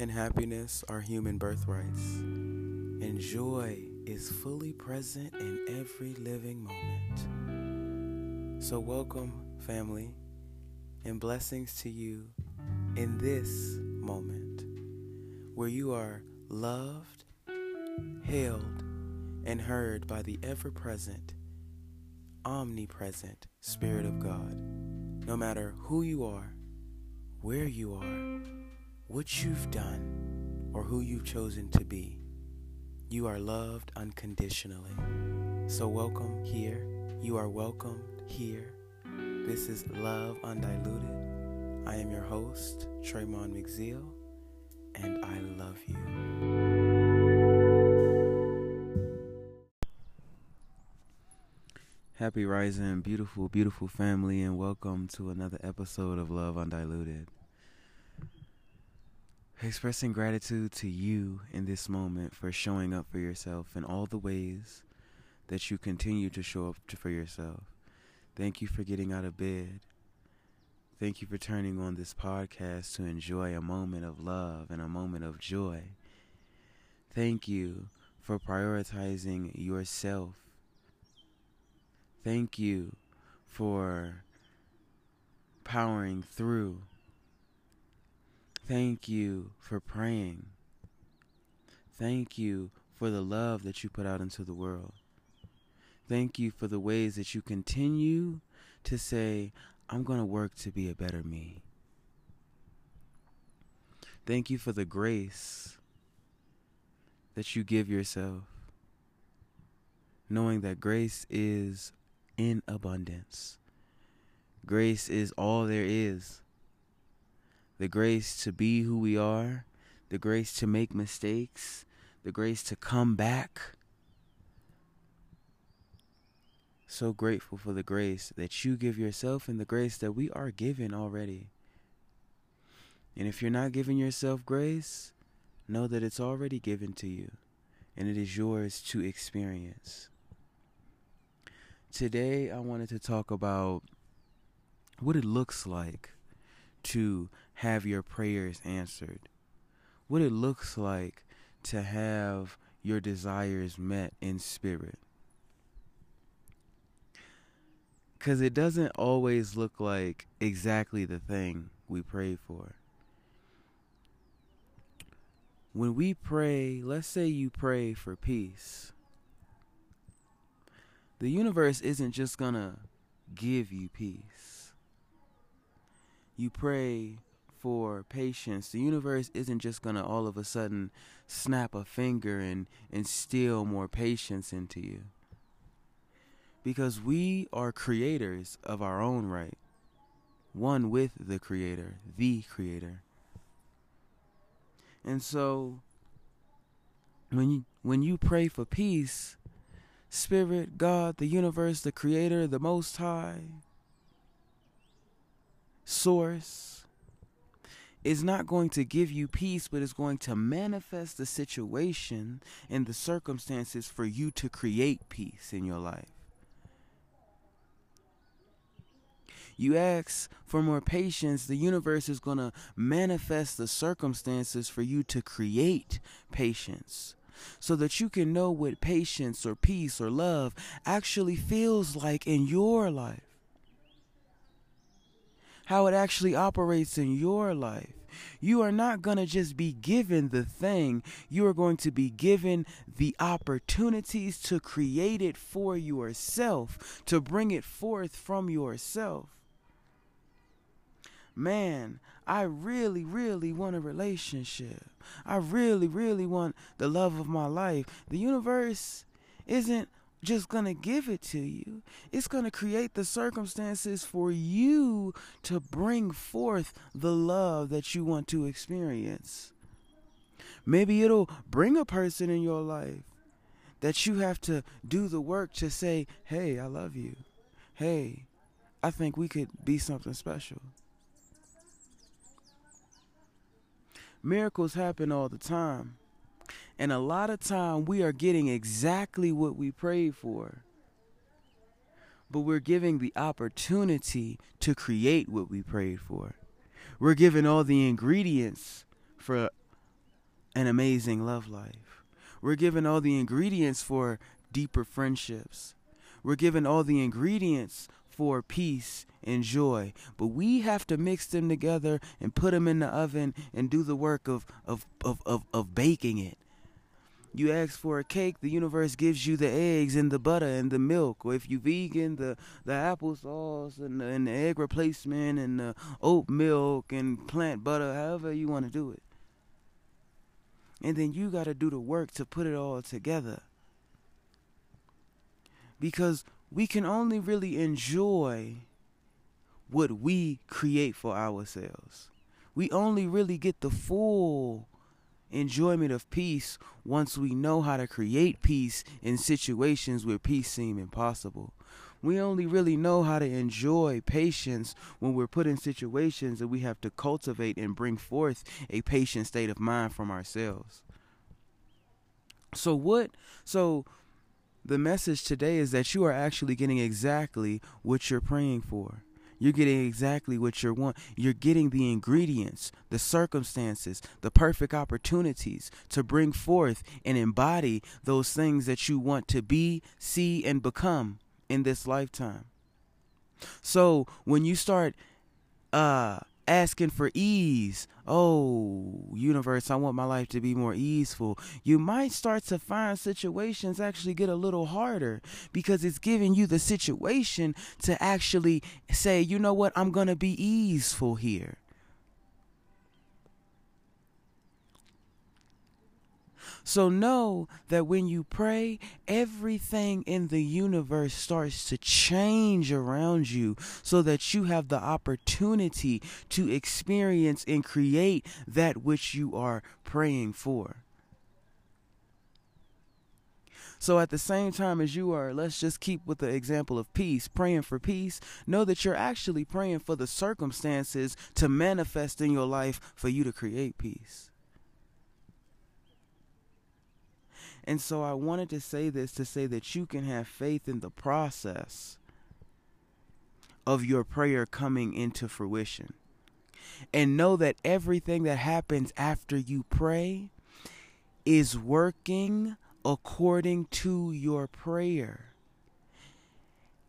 and happiness are human birthrights, and joy is fully present in every living moment. So, welcome, family, and blessings to you in this moment where you are loved, hailed, and heard by the ever present, omnipresent Spirit of God. No matter who you are, where you are, what you've done, or who you've chosen to be, you are loved unconditionally. So, welcome here. You are welcomed here. This is Love Undiluted. I am your host, Tramon McZeal, and I love you. Happy rising, beautiful, beautiful family, and welcome to another episode of Love Undiluted. Expressing gratitude to you in this moment for showing up for yourself in all the ways that you continue to show up to, for yourself. Thank you for getting out of bed. Thank you for turning on this podcast to enjoy a moment of love and a moment of joy. Thank you for prioritizing yourself Thank you for powering through. Thank you for praying. Thank you for the love that you put out into the world. Thank you for the ways that you continue to say, I'm going to work to be a better me. Thank you for the grace that you give yourself, knowing that grace is in abundance. Grace is all there is. The grace to be who we are, the grace to make mistakes, the grace to come back. So grateful for the grace that you give yourself and the grace that we are given already. And if you're not giving yourself grace, know that it's already given to you and it is yours to experience. Today, I wanted to talk about what it looks like to have your prayers answered, what it looks like to have your desires met in spirit. Because it doesn't always look like exactly the thing we pray for. When we pray, let's say you pray for peace the universe isn't just going to give you peace. You pray for patience. The universe isn't just going to all of a sudden snap a finger and instill more patience into you. Because we are creators of our own right, one with the Creator, the Creator. And so, when you, when you pray for peace, Spirit, God, the universe, the Creator, the Most High, Source, is not going to give you peace, but is going to manifest the situation and the circumstances for you to create peace in your life. You ask for more patience, the universe is going to manifest the circumstances for you to create patience so that you can know what patience or peace or love actually feels like in your life. How it actually operates in your life. You are not going to just be given the thing, you are going to be given the opportunities to create it for yourself, to bring it forth from yourself. Man, I really, really want a relationship. I really, really want the love of my life. The universe isn't just going to give it to you, it's going to create the circumstances for you to bring forth the love that you want to experience. Maybe it'll bring a person in your life that you have to do the work to say, hey, I love you. Hey, I think we could be something special. miracles happen all the time. And a lot of time we are getting exactly what we prayed for. But we're giving the opportunity to create what we prayed for. We're given all the ingredients for an amazing love life. We're given all the ingredients for deeper friendships. We're given all the ingredients for peace and joy. But we have to mix them together and put them in the oven and do the work of, of, of, of, of baking it. You ask for a cake, the universe gives you the eggs and the butter and the milk. Or if you vegan, the, the applesauce and the, and the egg replacement and the oat milk and plant butter, however you want to do it. And then you got to do the work to put it all together. Because we can only really enjoy what we create for ourselves. We only really get the full enjoyment of peace once we know how to create peace in situations where peace seems impossible. We only really know how to enjoy patience when we're put in situations that we have to cultivate and bring forth a patient state of mind from ourselves. So what so the message today is that you are actually getting exactly what you're praying for. You're getting exactly what you want. You're getting the ingredients, the circumstances, the perfect opportunities to bring forth and embody those things that you want to be, see, and become in this lifetime. So when you start uh asking for ease. Oh, universe, I want my life to be more easeful. You might start to find situations actually get a little harder because it's giving you the situation to actually say, you know what, I'm going to be easeful here. So know that when you pray, everything in the universe starts to change around you so that you have the opportunity to experience and create that which you are praying for. So at the same time as you are, let's just keep with the example of peace, praying for peace, know that you're actually praying for the circumstances to manifest in your life for you to create peace. And so I wanted to say this to say that you can have faith in the process of your prayer coming into fruition. And know that everything that happens after you pray is working according to your prayer.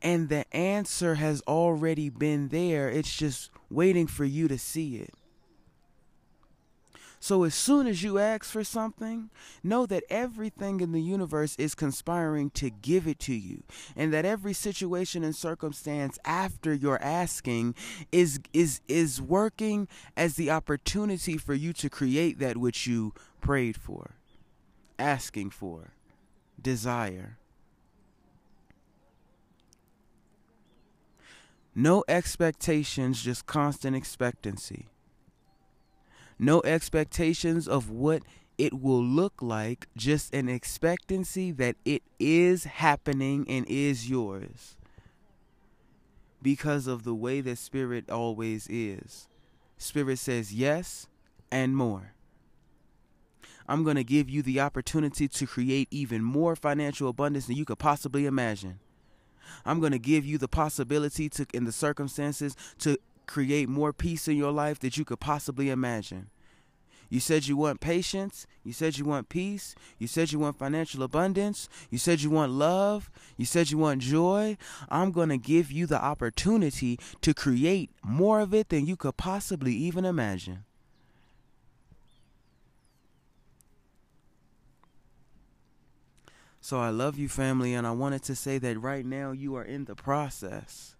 And the answer has already been there. It's just waiting for you to see it. So as soon as you ask for something, know that everything in the universe is conspiring to give it to you, and that every situation and circumstance after your asking is is is working as the opportunity for you to create that which you prayed for, asking for, desire. No expectations, just constant expectancy no expectations of what it will look like, just an expectancy that it is happening and is yours. Because of the way that Spirit always is. Spirit says yes and more. I'm going to give you the opportunity to create even more financial abundance than you could possibly imagine. I'm going to give you the possibility to, in the circumstances, to create more peace in your life that you could possibly imagine. You said you want patience. You said you want peace. You said you want financial abundance. You said you want love. You said you want joy. I'm going to give you the opportunity to create more of it than you could possibly even imagine. So I love you, family, and I wanted to say that right now you are in the process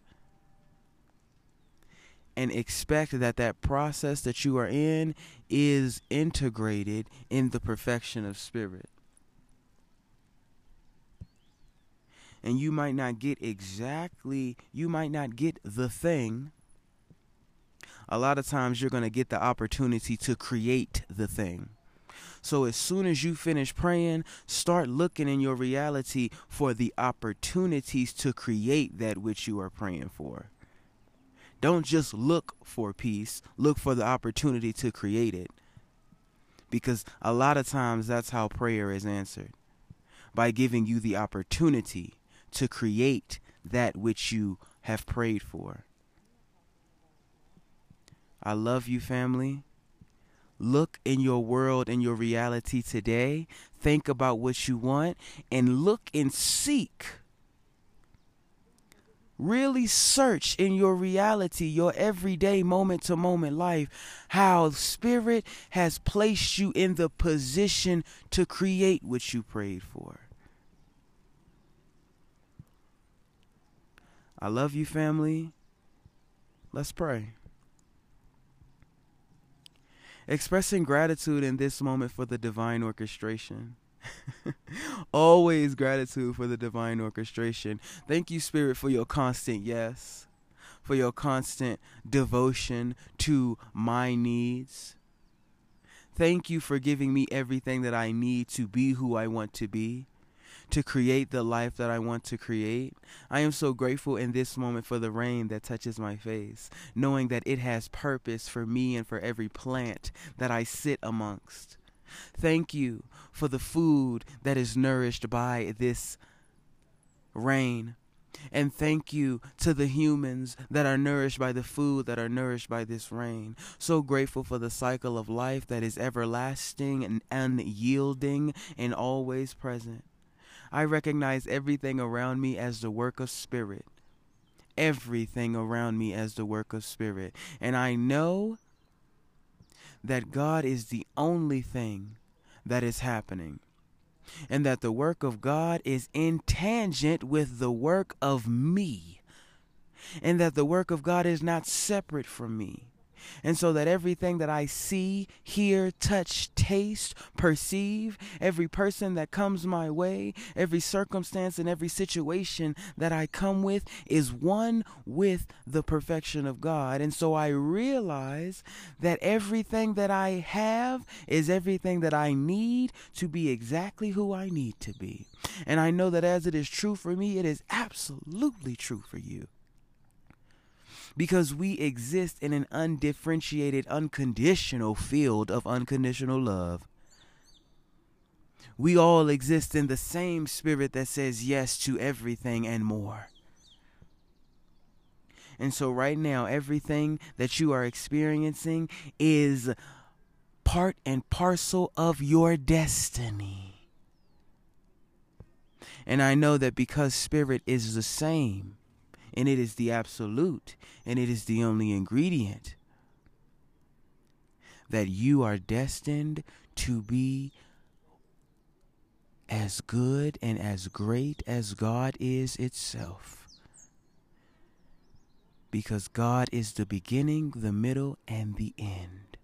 and expect that that process that you are in is integrated in the perfection of spirit. And you might not get exactly, you might not get the thing. A lot of times you're going to get the opportunity to create the thing. So as soon as you finish praying, start looking in your reality for the opportunities to create that which you are praying for. Don't just look for peace, look for the opportunity to create it. Because a lot of times that's how prayer is answered by giving you the opportunity to create that which you have prayed for. I love you, family. look in your world and your reality today, think about what you want, and look and seek. Really search in your reality, your everyday moment to moment life, how Spirit has placed you in the position to create what you prayed for. I love you, family. Let's pray. Expressing gratitude in this moment for the divine orchestration. Always gratitude for the divine orchestration. Thank you, Spirit, for your constant yes, for your constant devotion to my needs. Thank you for giving me everything that I need to be who I want to be to create the life that I want to create. I am so grateful in this moment for the rain that touches my face, knowing that it has purpose for me and for every plant that I sit amongst. Thank you for the food that is nourished by this rain. And thank you to the humans that are nourished by the food that are nourished by this rain. So grateful for the cycle of life that is everlasting and unyielding and always present. I recognize everything around me as the work of spirit. Everything around me as the work of spirit. And I know that God is the only thing that is happening. And that the work of God is in tangent with the work of me. And that the work of God is not separate from me and so that everything that I see, hear, touch, taste, perceive, every person that comes my way, every circumstance and every situation that I come with is one with the perfection of God. And so I realize that everything that I have is everything that I need to be exactly who I need to be. And I know that as it is true for me, it is absolutely true for you because we exist in an undifferentiated, unconditional field of unconditional love. We all exist in the same spirit that says yes to everything and more. And so, right now, everything that you are experiencing is part and parcel of your destiny. And I know that because spirit is the same, and it is the absolute, and it is the only ingredient that you are destined to be as good and as great as God is itself. Because God is the beginning, the middle, and the end.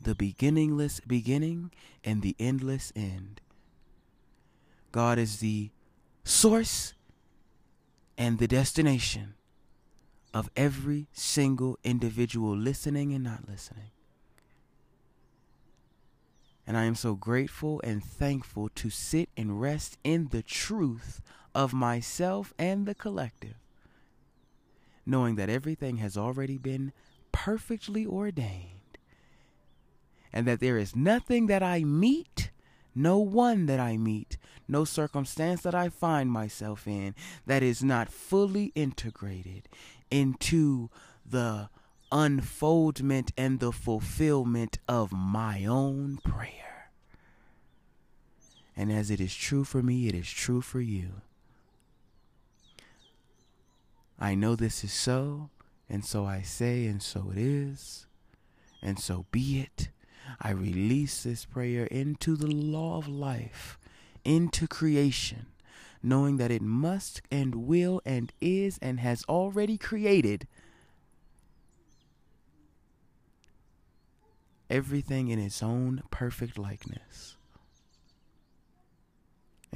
The beginningless beginning and the endless end. God is the source and the destination of every single individual listening and not listening. And I am so grateful and thankful to sit and rest in the truth of myself and the collective, knowing that everything has already been perfectly ordained, and that there is nothing that I meet no one that I meet, no circumstance that I find myself in that is not fully integrated into the unfoldment and the fulfillment of my own prayer. And as it is true for me, it is true for you. I know this is so, and so I say, and so it is, and so be it. I release this prayer into the law of life, into creation, knowing that it must and will and is and has already created everything in its own perfect likeness.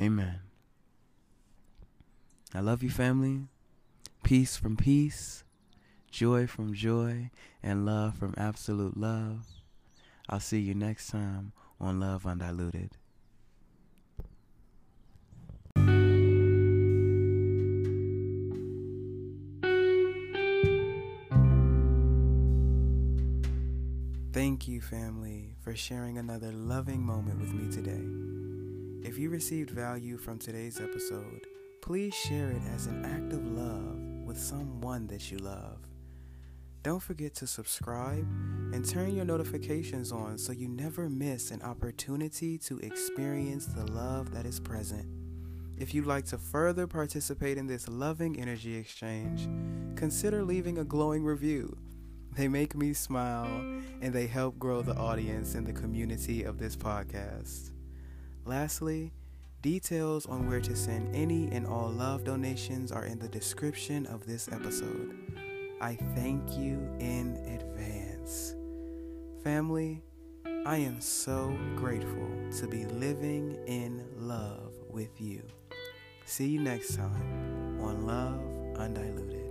Amen. I love you, family. Peace from peace, joy from joy, and love from absolute love. I'll see you next time on Love Undiluted. Thank you, family, for sharing another loving moment with me today. If you received value from today's episode, please share it as an act of love with someone that you love. Don't forget to subscribe and turn your notifications on so you never miss an opportunity to experience the love that is present. If you'd like to further participate in this loving energy exchange, consider leaving a glowing review. They make me smile and they help grow the audience and the community of this podcast. Lastly, details on where to send any and all love donations are in the description of this episode. I thank you in advance. Family, I am so grateful to be living in love with you. See you next time on Love Undiluted.